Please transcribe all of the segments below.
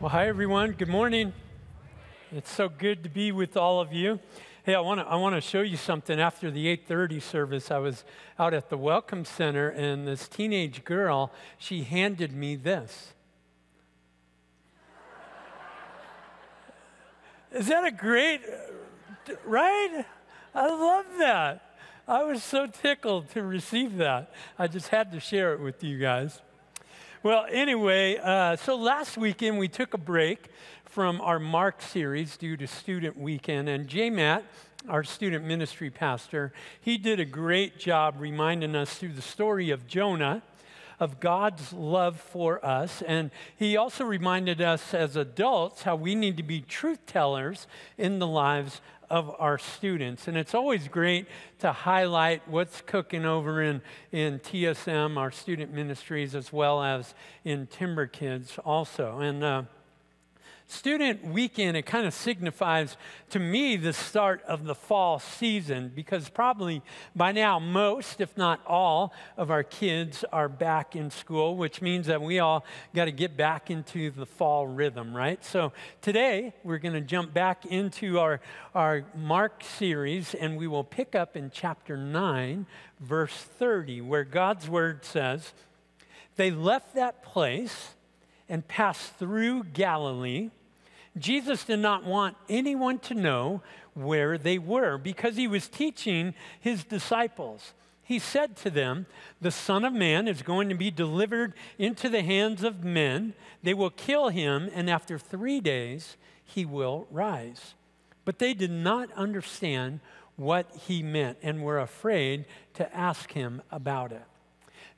Well, hi everyone. Good morning. It's so good to be with all of you. Hey, I want to I want to show you something. After the 8:30 service, I was out at the Welcome Center, and this teenage girl she handed me this. Is that a great, right? I love that. I was so tickled to receive that. I just had to share it with you guys. Well, anyway, uh, so last weekend we took a break from our Mark series due to student weekend, and J Matt, our student ministry pastor, he did a great job reminding us through the story of Jonah of God's love for us. And he also reminded us as adults how we need to be truth tellers in the lives of our students. And it's always great to highlight what's cooking over in, in TSM, our student ministries, as well as in Timber Kids also. And uh, Student weekend, it kind of signifies to me the start of the fall season because probably by now most, if not all, of our kids are back in school, which means that we all got to get back into the fall rhythm, right? So today we're going to jump back into our, our Mark series and we will pick up in chapter 9, verse 30, where God's word says, They left that place and passed through Galilee Jesus did not want anyone to know where they were because he was teaching his disciples. He said to them, The Son of Man is going to be delivered into the hands of men. They will kill him, and after three days, he will rise. But they did not understand what he meant and were afraid to ask him about it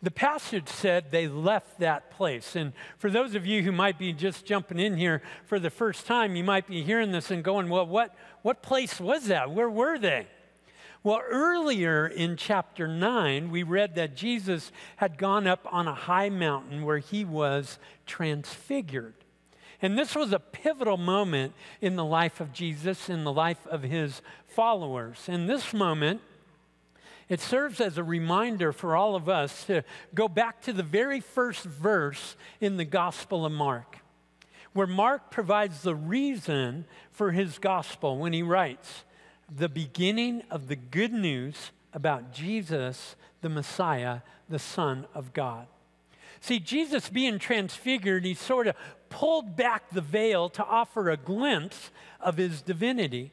the passage said they left that place. And for those of you who might be just jumping in here for the first time, you might be hearing this and going, well, what, what place was that? Where were they? Well, earlier in chapter 9, we read that Jesus had gone up on a high mountain where he was transfigured. And this was a pivotal moment in the life of Jesus, in the life of his followers. In this moment, it serves as a reminder for all of us to go back to the very first verse in the Gospel of Mark, where Mark provides the reason for his gospel when he writes, the beginning of the good news about Jesus, the Messiah, the Son of God. See, Jesus being transfigured, he sort of pulled back the veil to offer a glimpse of his divinity,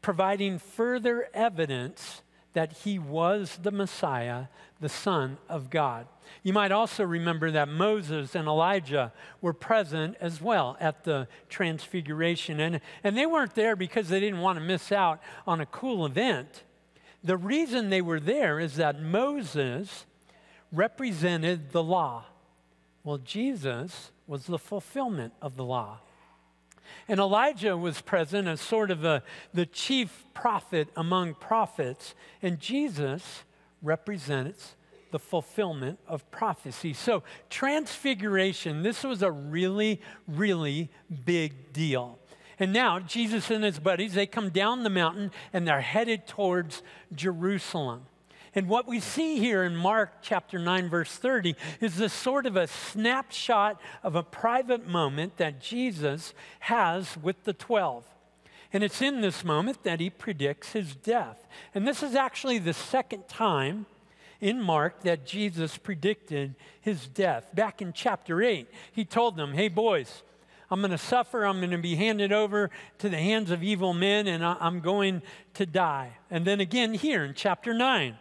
providing further evidence that he was the Messiah, the Son of God. You might also remember that Moses and Elijah were present as well at the transfiguration. And, and they weren't there because they didn't want to miss out on a cool event. The reason they were there is that Moses represented the law. Well, Jesus was the fulfillment of the law. And Elijah was present as sort of a, the chief prophet among prophets, and Jesus represents the fulfillment of prophecy. So, transfiguration, this was a really, really big deal. And now, Jesus and his buddies, they come down the mountain and they're headed towards Jerusalem. And what we see here in Mark chapter 9, verse 30, is this sort of a snapshot of a private moment that Jesus has with the 12. And it's in this moment that he predicts his death. And this is actually the second time in Mark that Jesus predicted his death. Back in chapter 8, he told them, Hey, boys, I'm going to suffer. I'm going to be handed over to the hands of evil men, and I'm going to die. And then again, here in chapter 9,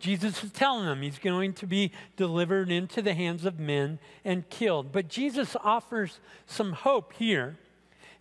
Jesus is telling them he's going to be delivered into the hands of men and killed. But Jesus offers some hope here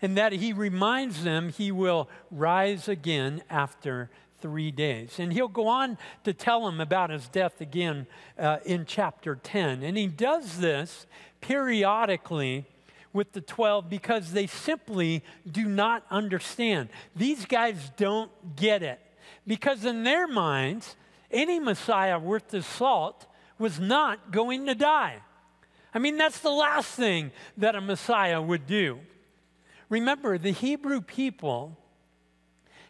in that he reminds them he will rise again after three days. And he'll go on to tell them about his death again uh, in chapter 10. And he does this periodically with the 12 because they simply do not understand. These guys don't get it. Because in their minds, any Messiah worth his salt was not going to die. I mean, that's the last thing that a Messiah would do. Remember, the Hebrew people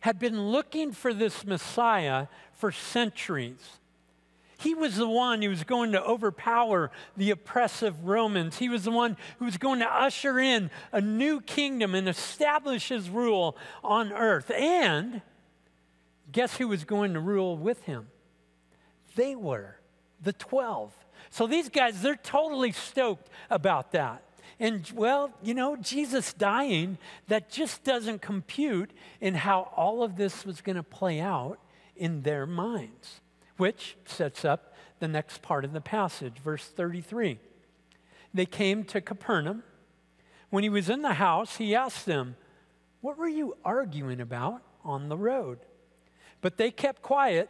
had been looking for this Messiah for centuries. He was the one who was going to overpower the oppressive Romans. He was the one who was going to usher in a new kingdom and establish his rule on earth. And guess who was going to rule with him? They were, the 12. So these guys, they're totally stoked about that. And well, you know, Jesus dying, that just doesn't compute in how all of this was going to play out in their minds, which sets up the next part of the passage, verse 33. They came to Capernaum. When he was in the house, he asked them, What were you arguing about on the road? But they kept quiet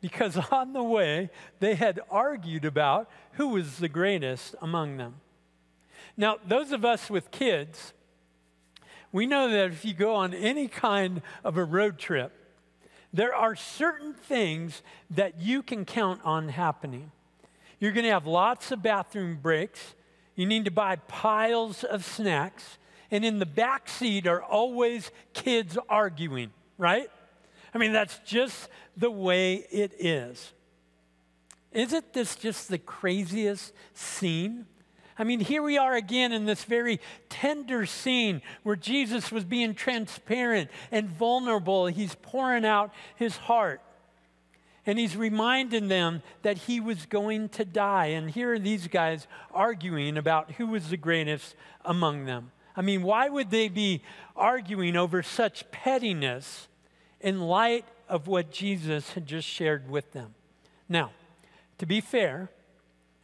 because on the way they had argued about who was the greatest among them. Now, those of us with kids, we know that if you go on any kind of a road trip, there are certain things that you can count on happening. You're going to have lots of bathroom breaks. You need to buy piles of snacks. And in the back seat are always kids arguing, right? I mean, that's just the way it is. Isn't this just the craziest scene? I mean, here we are again in this very tender scene where Jesus was being transparent and vulnerable. He's pouring out his heart. And he's reminding them that he was going to die. And here are these guys arguing about who was the greatest among them. I mean, why would they be arguing over such pettiness in light of what Jesus had just shared with them? Now, to be fair,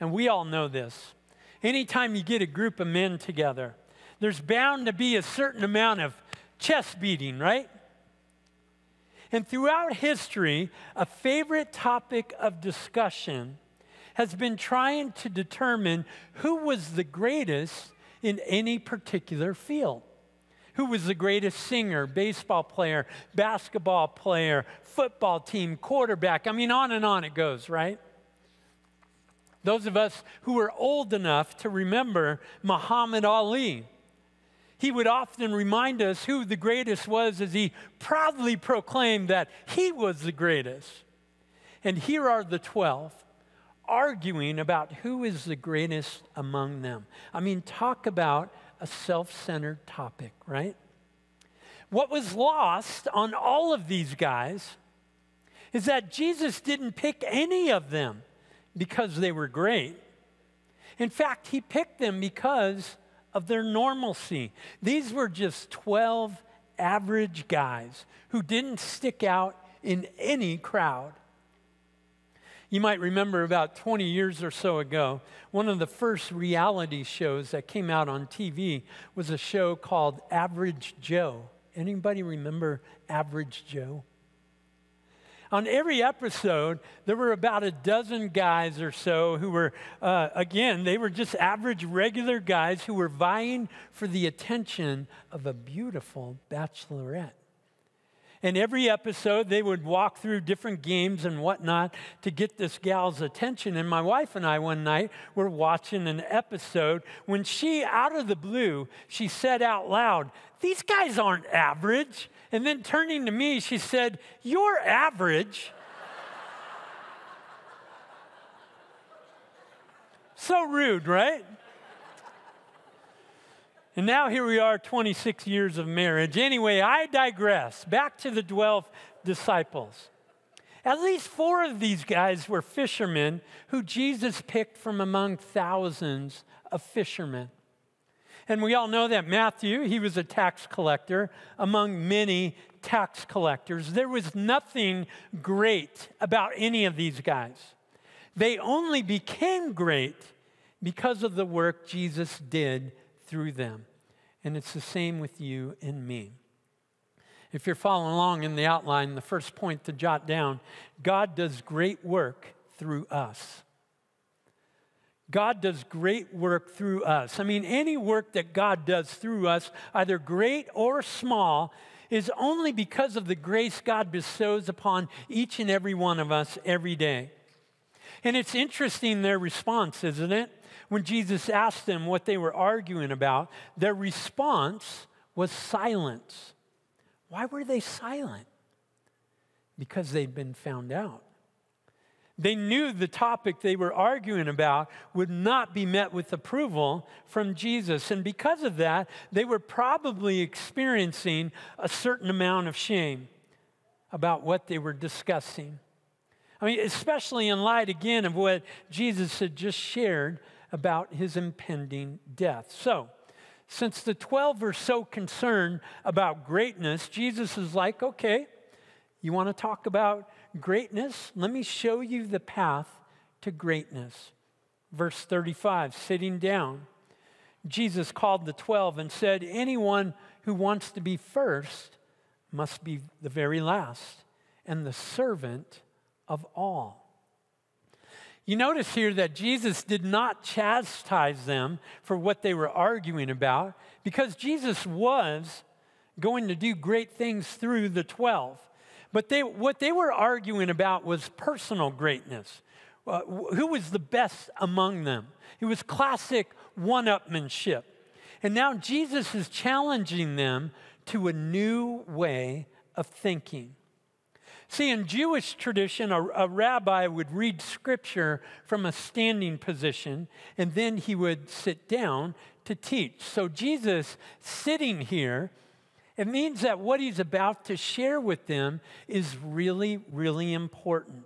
and we all know this, anytime you get a group of men together, there's bound to be a certain amount of chest beating, right? And throughout history, a favorite topic of discussion has been trying to determine who was the greatest in any particular field. Who was the greatest singer, baseball player, basketball player, football team, quarterback? I mean, on and on it goes, right? Those of us who are old enough to remember Muhammad Ali. He would often remind us who the greatest was as he proudly proclaimed that he was the greatest. And here are the 12 arguing about who is the greatest among them. I mean, talk about a self centered topic, right? What was lost on all of these guys is that Jesus didn't pick any of them because they were great. In fact, he picked them because of their normalcy. These were just 12 average guys who didn't stick out in any crowd. You might remember about 20 years or so ago, one of the first reality shows that came out on TV was a show called Average Joe. Anybody remember Average Joe? on every episode, there were about a dozen guys or so who were, uh, again, they were just average, regular guys who were vying for the attention of a beautiful bachelorette. And every episode, they would walk through different games and whatnot to get this gal's attention. And my wife and I, one night, were watching an episode when she, out of the blue, she said out loud, These guys aren't average. And then turning to me, she said, You're average. so rude, right? And now here we are, 26 years of marriage. Anyway, I digress. Back to the 12 disciples. At least four of these guys were fishermen who Jesus picked from among thousands of fishermen. And we all know that Matthew, he was a tax collector among many tax collectors. There was nothing great about any of these guys. They only became great because of the work Jesus did through them. And it's the same with you and me. If you're following along in the outline, the first point to jot down God does great work through us. God does great work through us. I mean, any work that God does through us, either great or small, is only because of the grace God bestows upon each and every one of us every day. And it's interesting their response, isn't it? When Jesus asked them what they were arguing about, their response was silence. Why were they silent? Because they'd been found out. They knew the topic they were arguing about would not be met with approval from Jesus. And because of that, they were probably experiencing a certain amount of shame about what they were discussing. I mean, especially in light again of what Jesus had just shared about his impending death. So, since the 12 are so concerned about greatness, Jesus is like, okay, you want to talk about greatness? Let me show you the path to greatness. Verse 35, sitting down, Jesus called the 12 and said, Anyone who wants to be first must be the very last and the servant of all. You notice here that Jesus did not chastise them for what they were arguing about because Jesus was going to do great things through the 12. But they, what they were arguing about was personal greatness. Uh, who was the best among them? It was classic one upmanship. And now Jesus is challenging them to a new way of thinking. See, in Jewish tradition, a, a, rabbi would read scripture from a standing position and then he would sit down to teach. So, Jesus sitting here, it means that what he's about to share with them is really, really important.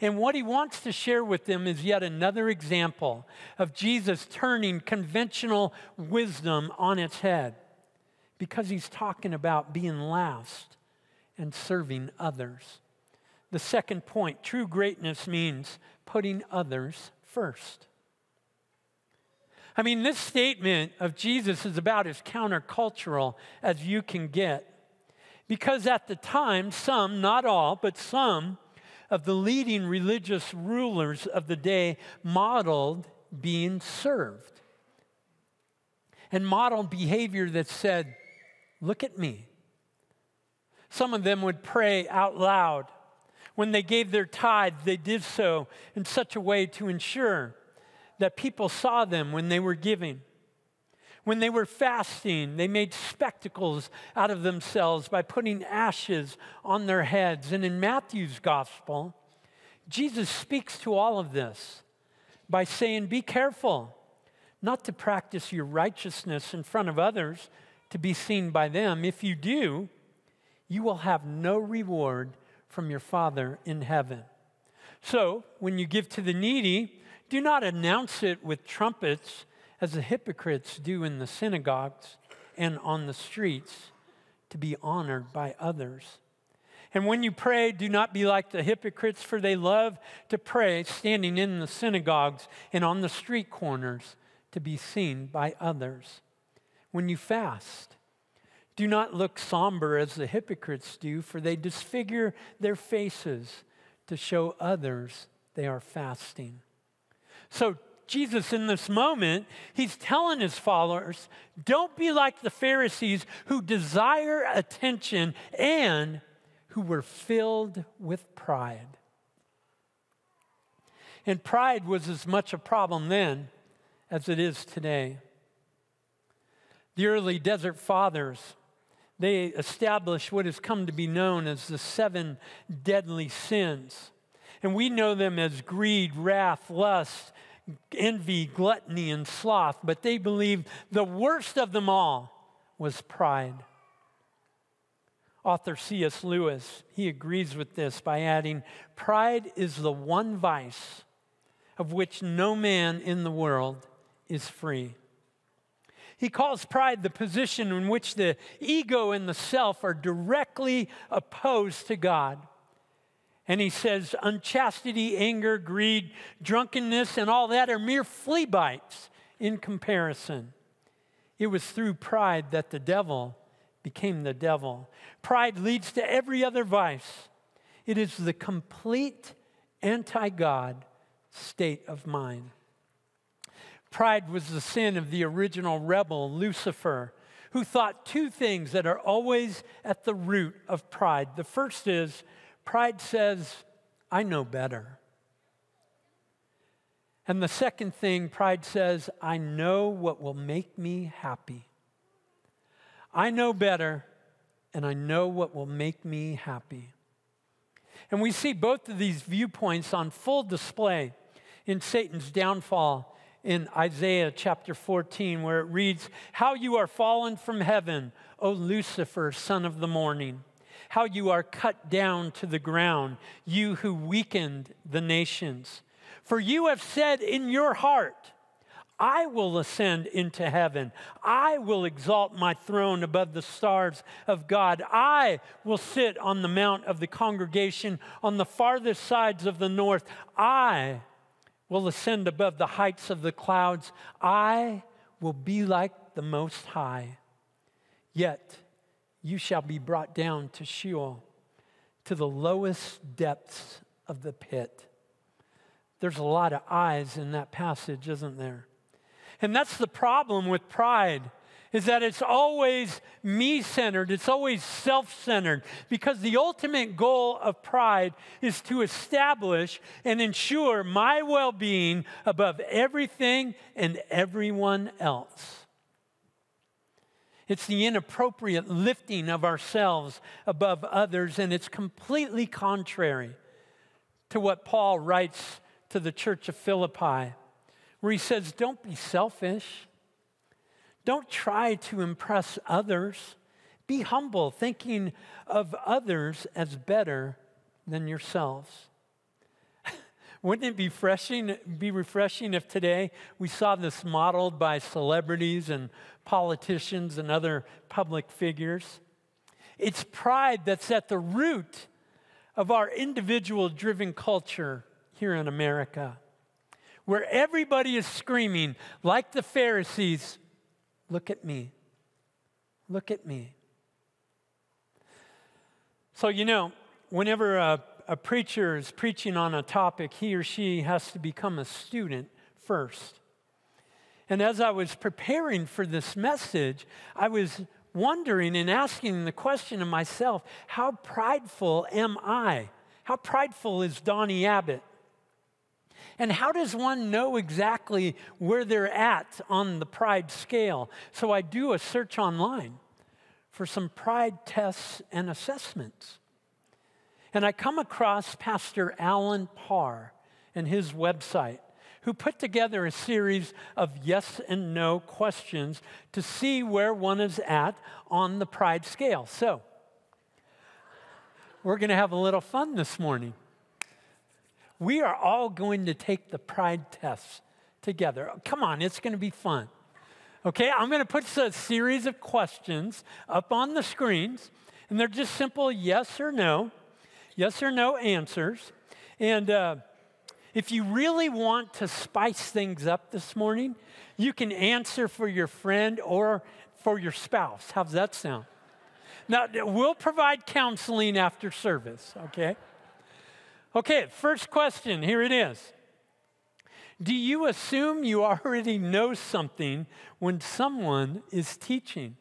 And what he wants to share with them is yet another example of Jesus turning conventional wisdom on its head because he's talking about being last and serving others. The second point true greatness means putting others first. I mean, this statement of Jesus is about as countercultural as you can get. Because at the time, some, not all, but some of the leading religious rulers of the day modeled being served and modeled behavior that said, Look at me. Some of them would pray out loud. When they gave their tithe, they did so in such a way to ensure that people saw them when they were giving. When they were fasting, they made spectacles out of themselves by putting ashes on their heads. And in Matthew's gospel, Jesus speaks to all of this by saying, Be careful not to practice your righteousness in front of others to be seen by them. If you do, you will have no reward from your Father in heaven. So, when you give to the needy, do not announce it with trumpets as the hypocrites do in the synagogues and on the streets to be honored by others. And when you pray, do not be like the hypocrites, for they love to pray standing in the synagogues and on the street corners to be seen by others. When you fast, do not look somber as the hypocrites do, for they disfigure their faces to show others they are fasting. So, Jesus, in this moment, he's telling his followers don't be like the Pharisees who desire attention and who were filled with pride. And pride was as much a problem then as it is today. The early desert fathers they establish what has come to be known as the seven deadly sins. And we know them as greed, wrath, lust, envy, gluttony, and sloth. But they believed the worst of them all was pride. Author C.S. Lewis, he agrees with this by adding, Pride is the one vice of which no man in the world is free. He calls pride the position in which the ego and the self are directly opposed to God. And he says, unchastity, anger, greed, drunkenness, and all that are mere flea bites in comparison. It was through pride that the devil became the devil. Pride leads to every other vice. It is the complete anti God state of mind. Pride was the sin of the original rebel, Lucifer, who thought two things that are always at the root of pride. The first is pride says, I know better. And the second thing, pride says, I know what will make me happy. I know better, and I know what will make me happy. And we see both of these viewpoints on full display in Satan's downfall in Isaiah chapter 14, where it reads, How you are fallen from heaven, O Lucifer, son of the morning. How you are cut down to the ground, you who weakened the nations. For you have said in your heart, I will ascend into heaven. I will exalt my throne above the stars of God. I will sit on the mount of the congregation on the farthest sides of the north. I will ascend above the heights of the clouds. I will be like the Most High. Yet you shall be brought down to Sheol, to the lowest depths of the pit. There's a lot of eyes in that passage, isn't there? And that's the problem with pride is that it's always me centered, it's always self centered, because the ultimate goal of pride is to establish and ensure my well being above everything and everyone else. It's the inappropriate lifting of ourselves above others, and it's completely contrary to what Paul writes to the church of Philippi where he says, Don't be selfish. Don't try to impress others. Be humble, thinking of others as better than yourselves. Wouldn't it be refreshing, be refreshing if today we saw this modeled by celebrities and politicians and other public figures? It's pride that's at the root of our individual driven culture here in America where everybody is screaming, like the Pharisees, Look at me. Look at me. So, you know, whenever a, a preacher is preaching on a topic, he or she has to become a student first. And as I was preparing for this message, I was wondering and asking the question of myself how prideful am I? How prideful is Donny Abbott? And how does one know exactly where they're at on the pride scale? So I do a search online for some pride tests and assessments. And I come across Pastor Alan Parr and his website, who put together a series of yes and no questions to see where one is at on the pride scale. So, we're going to have a little fun this morning we are all going to take the pride tests together. Come on, it's going to be fun. Okay, I'm going to put a series of questions up on the screens, and they're just simple yes or no, yes or no answers. And uh, if you really want to spice things up this morning, you can answer for your friend or for your spouse. How's that sound? Now, we'll provide counseling after service, okay? Okay, first question here it is. Do you assume you already know something when someone is teaching?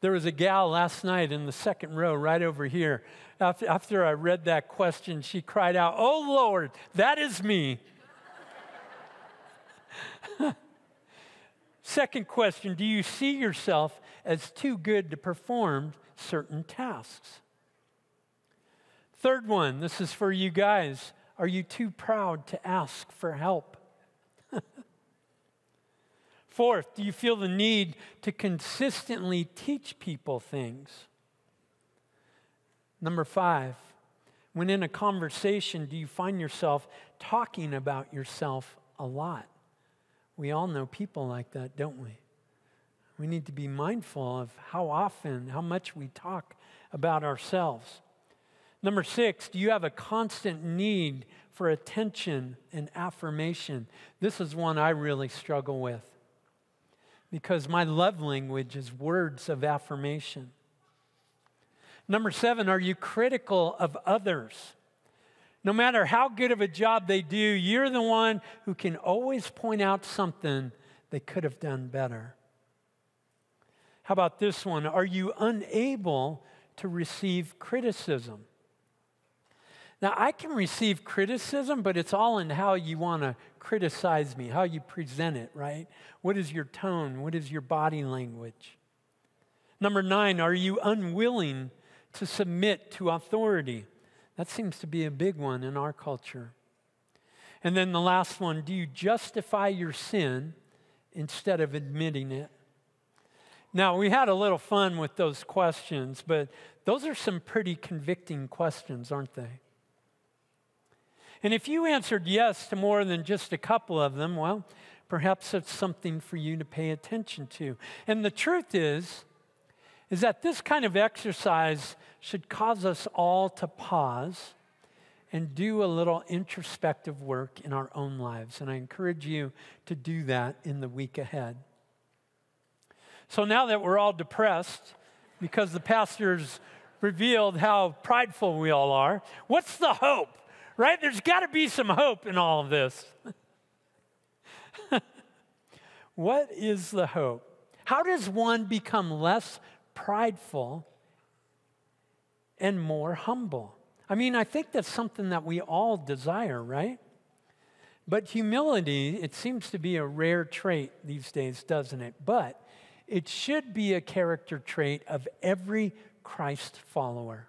There was a gal last night in the second row right over here. After, after I read that question, she cried out, Oh Lord, that is me. Second question Do you see yourself as too good to perform certain tasks? Third one, this is for you guys. Are you too proud to ask for help? Fourth, do you feel the need to consistently teach people things? Number five, when in a conversation, do you find yourself talking about yourself a lot? We all know people like that, don't we? We need to be mindful of how often, how much we talk about ourselves. Number six, do you have a constant need for attention and affirmation? This is one I really struggle with because my love language is words of affirmation. Number seven, are you critical of others? No matter how good of a job they do, you're the one who can always point out something they could have done better. How about this one? Are you unable to receive criticism? Now, I can receive criticism, but it's all in how you want to criticize me, how you present it, right? What is your tone? What is your body language? Number nine, are you unwilling to submit to authority? That seems to be a big one in our culture. And then the last one do you justify your sin instead of admitting it? Now, we had a little fun with those questions, but those are some pretty convicting questions, aren't they? And if you answered yes to more than just a couple of them, well, perhaps it's something for you to pay attention to. And the truth is, is that this kind of exercise should cause us all to pause and do a little introspective work in our own lives. And I encourage you to do that in the week ahead. So now that we're all depressed because the pastors revealed how prideful we all are, what's the hope? Right? There's got to be some hope in all of this. what is the hope? How does one become less prideful and more humble? I mean, I think that's something that we all desire, right? But humility, it seems to be a rare trait these days, doesn't it? But it should be a character trait of every Christ follower.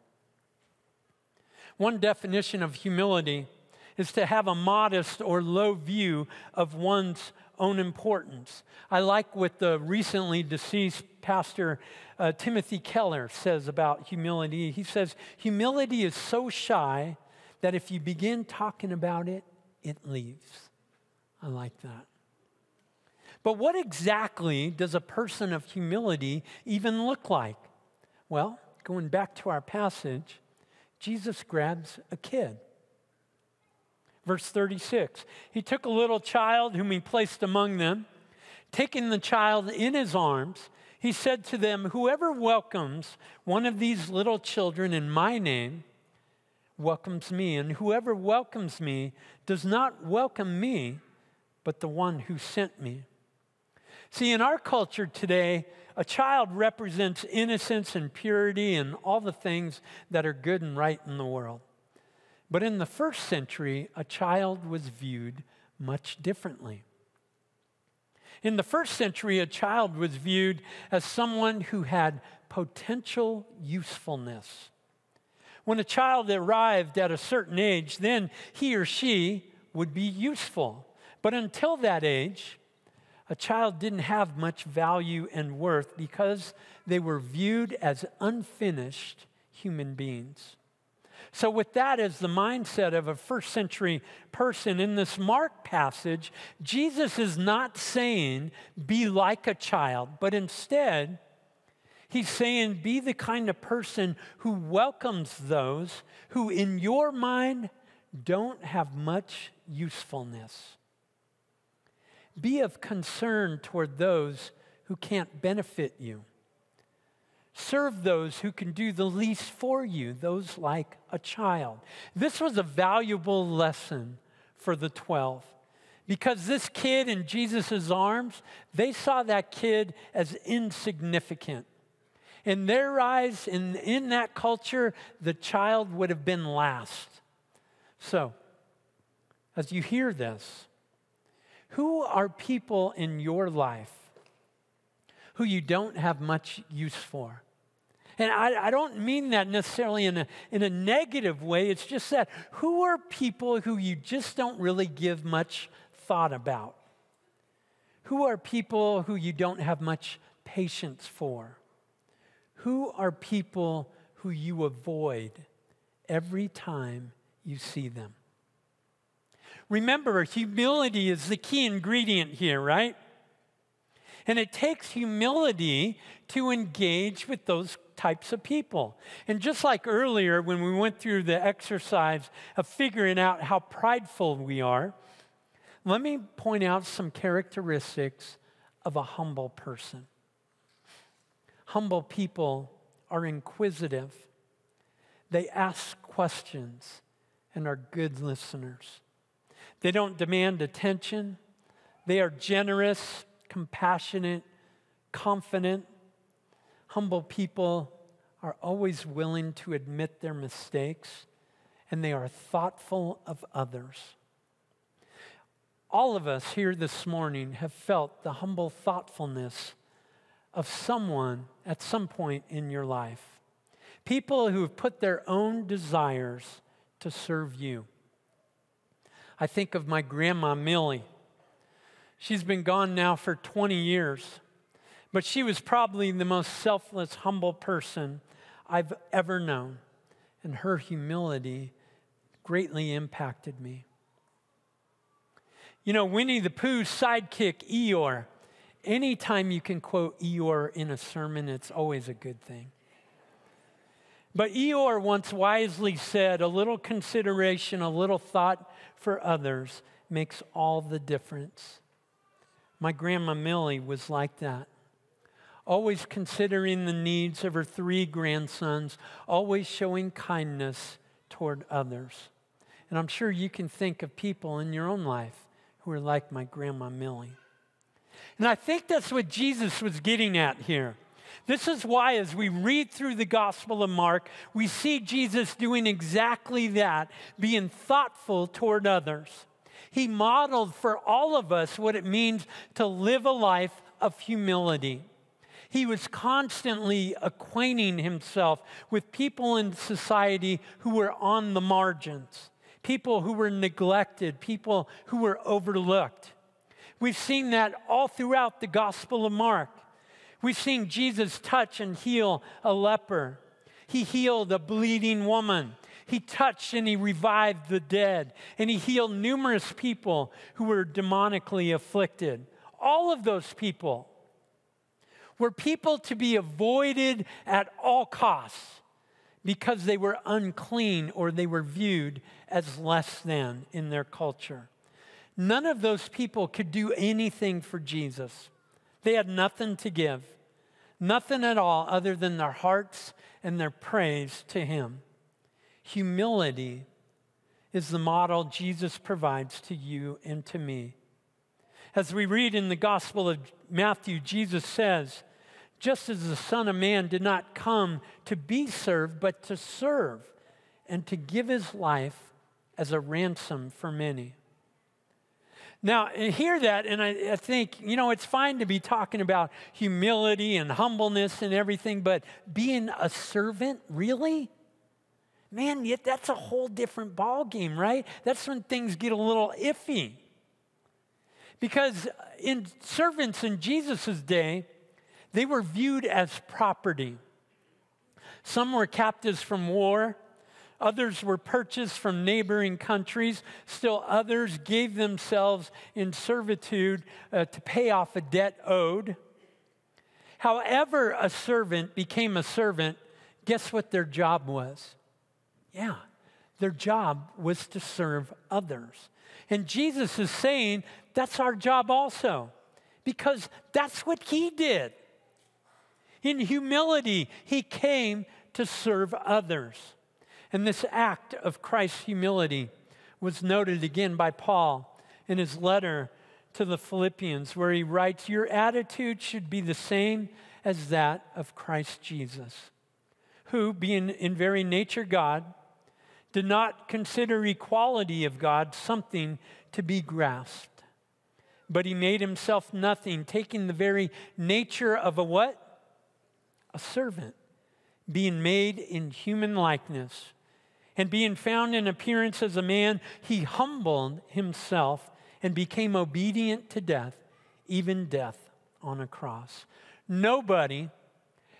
One definition of humility is to have a modest or low view of one's own importance. I like what the recently deceased pastor uh, Timothy Keller says about humility. He says, Humility is so shy that if you begin talking about it, it leaves. I like that. But what exactly does a person of humility even look like? Well, going back to our passage, Jesus grabs a kid. Verse 36 He took a little child whom he placed among them. Taking the child in his arms, he said to them, Whoever welcomes one of these little children in my name welcomes me, and whoever welcomes me does not welcome me, but the one who sent me. See, in our culture today, a child represents innocence and purity and all the things that are good and right in the world. But in the first century, a child was viewed much differently. In the first century, a child was viewed as someone who had potential usefulness. When a child arrived at a certain age, then he or she would be useful. But until that age, a child didn't have much value and worth because they were viewed as unfinished human beings. So, with that as the mindset of a first century person in this Mark passage, Jesus is not saying, be like a child, but instead, he's saying, be the kind of person who welcomes those who, in your mind, don't have much usefulness. Be of concern toward those who can't benefit you. Serve those who can do the least for you, those like a child. This was a valuable lesson for the 12 because this kid in Jesus' arms, they saw that kid as insignificant. In their eyes, in, in that culture, the child would have been last. So, as you hear this, who are people in your life who you don't have much use for? And I, I, don't mean that necessarily in a, in a negative way. It's just that who are people who you just don't really give much thought about? Who are people who you don't have much patience for? Who are people who you avoid every time you see them? Remember, humility is the key ingredient here, right? And it takes humility to engage with those types of people. And just like earlier, when we went through the exercise of figuring out how prideful we are, let me point out some characteristics of a humble person. Humble people are inquisitive, they ask questions, and are good listeners. They don't demand attention, they are generous, compassionate, confident, Humble people are always willing to admit their mistakes, and they are thoughtful of others. All of us here this morning have felt the humble thoughtfulness of someone at some point in your life. People who have put their own desires to serve you. I think of my grandma, Millie. She's been gone now for 20 years, but she was probably the most selfless, humble person I've ever known, and her humility greatly impacted me. You know, Winnie the Pooh's sidekick, Eeyore, anytime you can quote Eeyore in a sermon, it's always a good thing. But Eeyore once wisely said, A little consideration, a little thought for others makes all the difference. My grandma Millie was like that. Always considering the needs of her three grandsons, always showing kindness toward others. And I'm sure you can think of people in your own life who are like my grandma Millie. And I think that's what Jesus was getting at here. This is why, as we read through the Gospel of Mark, we see Jesus doing exactly that, being thoughtful toward others. He modeled for all of us what it means to live a life of humility. He was constantly acquainting himself with people in society who were on the margins, people who were neglected, people who were overlooked. We've seen that all throughout the Gospel of Mark. We've seen Jesus touch and heal a leper. He healed a bleeding woman. He touched and he revived the dead. And he healed numerous people who were demonically afflicted. All of those people were people to be avoided at all costs because they were unclean or they were viewed as less than in their culture. None of those people could do anything for Jesus. They had nothing to give, nothing at all other than their hearts and their praise to Him. Humility is the model Jesus provides to you and to me. As we read in the Gospel of Matthew, Jesus says, just as the Son of Man did not come to be served, but to serve and to give his life as a ransom for many. Now, I hear that, and I, I, think, you know, it's fine to be talking about humility and humbleness and everything, but being a servant, really? Man, yet that's a whole different ballgame, right? That's when things get a little iffy. Because in servants in Jesus' day, they were viewed as property. Some were captives from war, Others were purchased from neighboring countries. Still others gave themselves in servitude uh, to pay off a debt owed. However, a servant became a servant, guess what their job was? Yeah, their job was to serve others. And Jesus is saying that's our job also, because that's what he did. In humility, he came to serve others. And this act of Christ's humility was noted again by Paul in his letter to the Philippians, where he writes, Your attitude should be the same as that of Christ Jesus, who, being in very nature God, did not consider equality of God something to be grasped. But he made himself nothing, taking the very nature of a what? A servant, being made in human likeness and being found in appearance as a man, he humbled himself and became obedient to death, even death on a cross. Nobody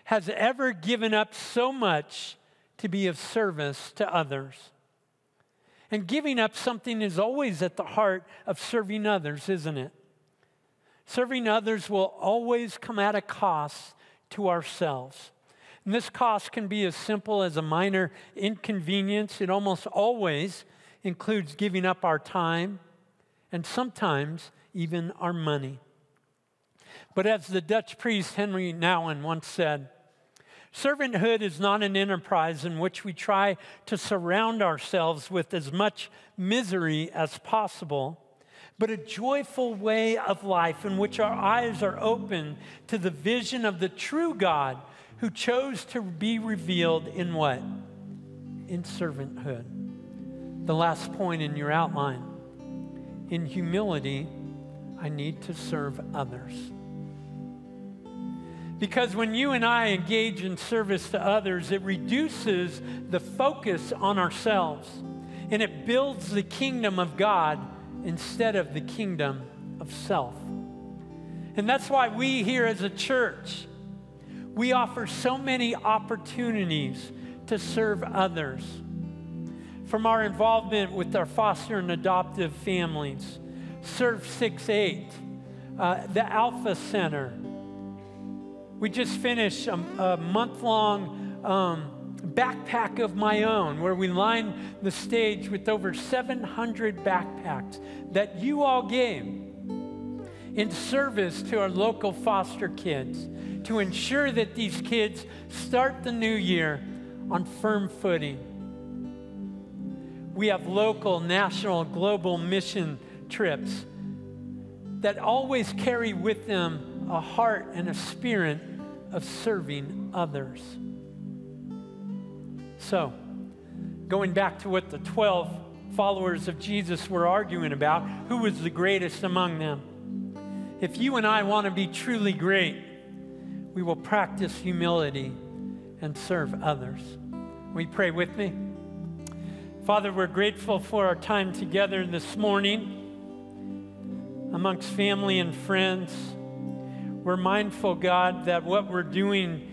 has ever given up so much to be of service to others. And giving up something is always at the heart of serving others, isn't it? Serving others will always come at a cost to ourselves. And this cost can be as simple as a minor inconvenience. It almost always includes giving up our time and sometimes even our money. But as the Dutch priest Henri Nouwen once said, servanthood is not an enterprise in which we try to surround ourselves with as much misery as possible, but a joyful way of life in which our eyes are open to the vision of the true God who chose to be revealed in what? In servanthood. The last point in your outline. In humility, I need to serve others. Because when you and I engage in service to others, it reduces the focus on ourselves. and it builds the kingdom of God instead of the kingdom of self. And that's why we here as a church, we offer so many opportunities to serve others. From our involvement with our foster and adoptive families, Serve 6 8, uh, the Alpha Center. We just finished a, a month long um, backpack of my own where we lined the stage with over 700 backpacks that you all gave in service to our local foster kids to ensure that these kids start the new year on firm footing. We have local, national, global mission trips that always carry with them a heart and a spirit of serving others. So, going back to what the 12 followers of Jesus were arguing about, who was the greatest among them? If you and I want to be truly great, we will practice humility and serve others. We pray with me? Father, we're grateful for our time together this morning amongst family and friends. We're mindful, God, that what we're doing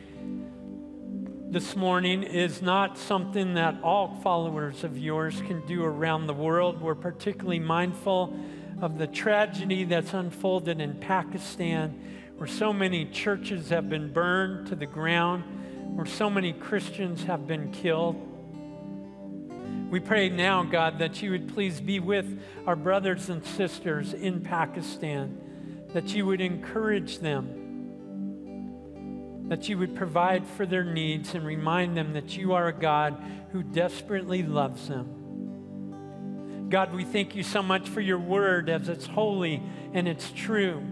this morning is not something that all followers of yours can do around the world. We're particularly mindful of the tragedy that's unfolded in Pakistan, where so many churches have been burned to the ground, where so many Christians have been killed. We pray now, God, that you would please be with our brothers and sisters in Pakistan, that you would encourage them, that you would provide for their needs and remind them that you are a God who desperately loves them. God, we thank you so much for your word as it's holy and it's true.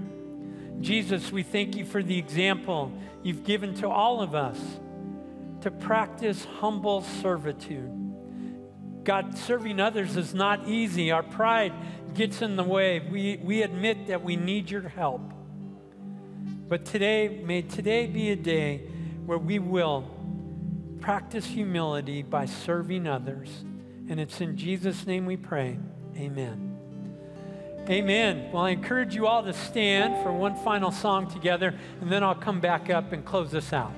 Jesus, we thank you for the example you've given to all of us to practice humble servitude God, serving others is not easy. Our pride gets in the way. We, we admit that we need your help. But today, may today be a day where we will practice humility by serving others. And it's in Jesus' name we pray. Amen. Amen. Well, I encourage you all to stand for one final song together, and then I'll come back up and close this out.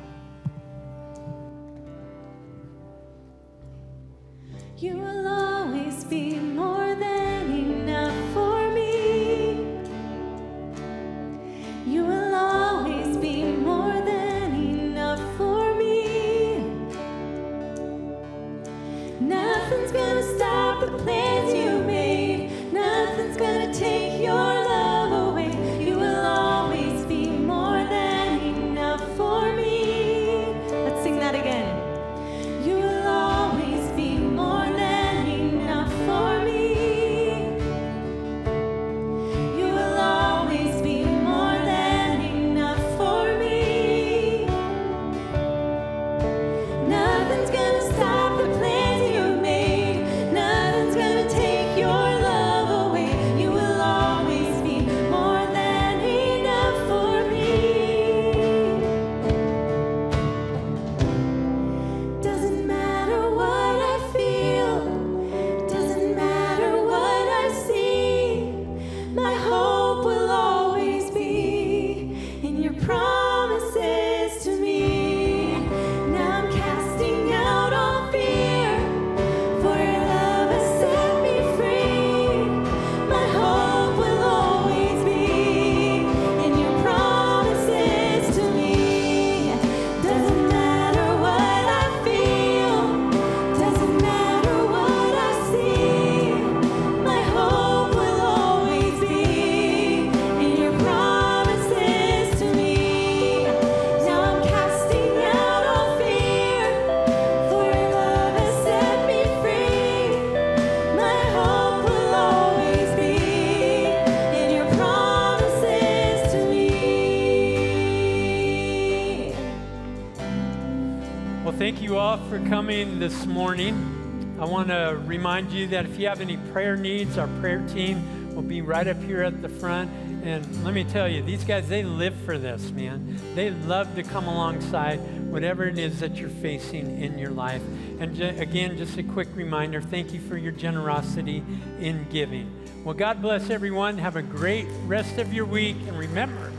coming this morning. I want to remind you that if you have any prayer needs, our prayer team will be right up here at the front. And let me tell you, these guys, they live for this, man. They love to come alongside whatever it is that you're facing in your life. And again, just a quick reminder thank you for your generosity in giving. Well, God bless everyone. Have a great rest of your week. And remember,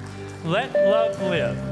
let love live.